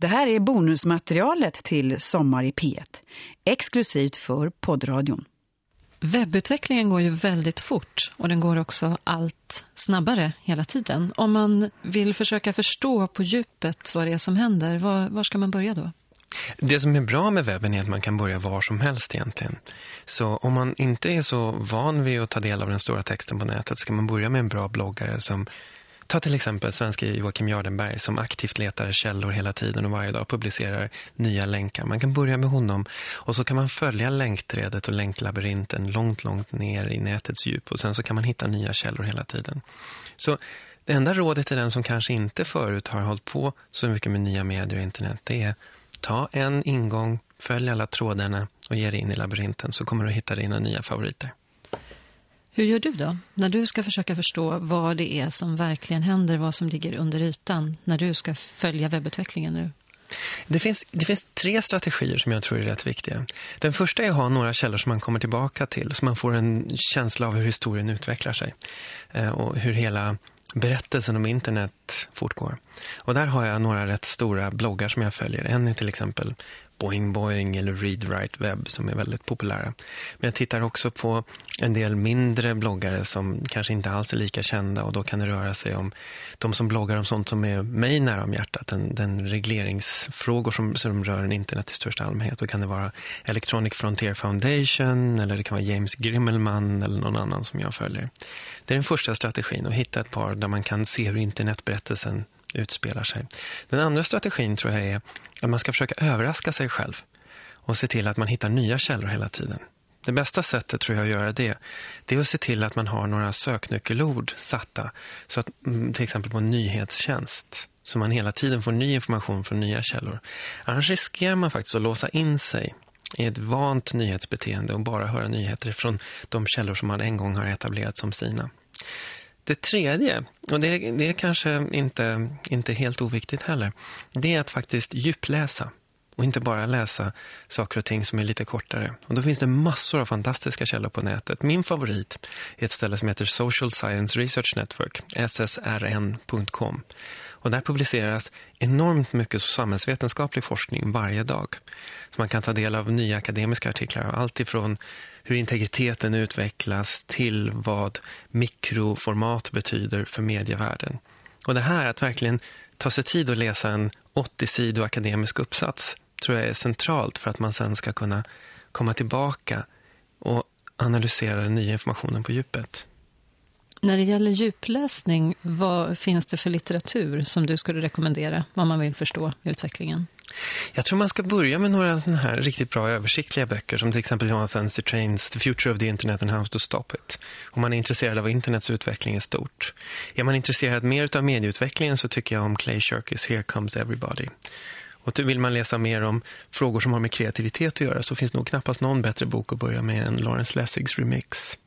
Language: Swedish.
Det här är bonusmaterialet till Sommar i P1, exklusivt för poddradion. Webbutvecklingen går ju väldigt fort och den går också allt snabbare hela tiden. Om man vill försöka förstå på djupet vad det är som händer, var, var ska man börja då? Det som är bra med webben är att man kan börja var som helst egentligen. Så om man inte är så van vid att ta del av den stora texten på nätet så kan man börja med en bra bloggare som Ta till exempel svenska Joakim Jardenberg som aktivt letar källor hela tiden och varje dag publicerar nya länkar. Man kan börja med honom och så kan man följa länkträdet och länklabyrinten långt, långt ner i nätets djup och sen så kan man hitta nya källor hela tiden. Så det enda rådet till den som kanske inte förut har hållit på så mycket med nya medier och internet det är ta en ingång, följ alla trådarna och ge dig in i labyrinten så kommer du hitta dina nya favoriter. Hur gör du då? När du ska försöka förstå vad det är som verkligen händer, vad som ligger under ytan, när du ska följa webbutvecklingen nu? Det finns, det finns tre strategier som jag tror är rätt viktiga. Den första är att ha några källor som man kommer tillbaka till så man får en känsla av hur historien utvecklar sig eh, och hur hela berättelsen om internet fortgår. Och där har jag några rätt stora bloggar som jag följer. En är till exempel Boing Boing eller Read Write Web som är väldigt populära. Men jag tittar också på en del mindre bloggare som kanske inte alls är lika kända och då kan det röra sig om de som bloggar om sånt som är mig nära om hjärtat. Den, den regleringsfrågor som, som rör en internet i största allmänhet. Då kan det vara Electronic Frontier Foundation eller det kan vara James Grimmelman eller någon annan som jag följer. Det är den första strategin att hitta ett par där man kan se hur internetberättelsen utspelar sig. Den andra strategin tror jag är att man ska försöka överraska sig själv och se till att man hittar nya källor hela tiden. Det bästa sättet tror jag att göra det, det är att se till att man har några söknyckelord satta. Så att mm, till exempel på en nyhetstjänst så man hela tiden får ny information från nya källor. Annars riskerar man faktiskt att låsa in sig i ett vant nyhetsbeteende och bara höra nyheter från de källor som man en gång har etablerat som sina. Det tredje, och det, det är kanske inte, inte helt oviktigt heller, det är att faktiskt djupläsa. Och inte bara läsa saker och ting som är lite kortare. Och då finns det massor av fantastiska källor på nätet. Min favorit är ett ställe som heter Social Science Research Network, ssrn.com. Och där publiceras enormt mycket samhällsvetenskaplig forskning varje dag. Så man kan ta del av nya akademiska artiklar. Allt ifrån hur integriteten utvecklas till vad mikroformat betyder för medievärlden. Och det här att verkligen ta sig tid att läsa en 80-sidig akademisk uppsats tror jag är centralt för att man sen ska kunna komma tillbaka och analysera den nya informationen på djupet. När det gäller djupläsning, vad finns det för litteratur som du skulle rekommendera om man vill förstå utvecklingen? Jag tror man ska börja med några sådana här riktigt bra översiktliga böcker som till exempel Jonathan Trains The Future of the Internet and How to Stop It. Om man är intresserad av internets utveckling i stort. Är man intresserad mer av medieutvecklingen så tycker jag om Clay Shirkys Here Comes Everybody. Och vill man läsa mer om frågor som har med kreativitet att göra så finns nog knappast någon bättre bok att börja med än Lawrence Lessigs Remix.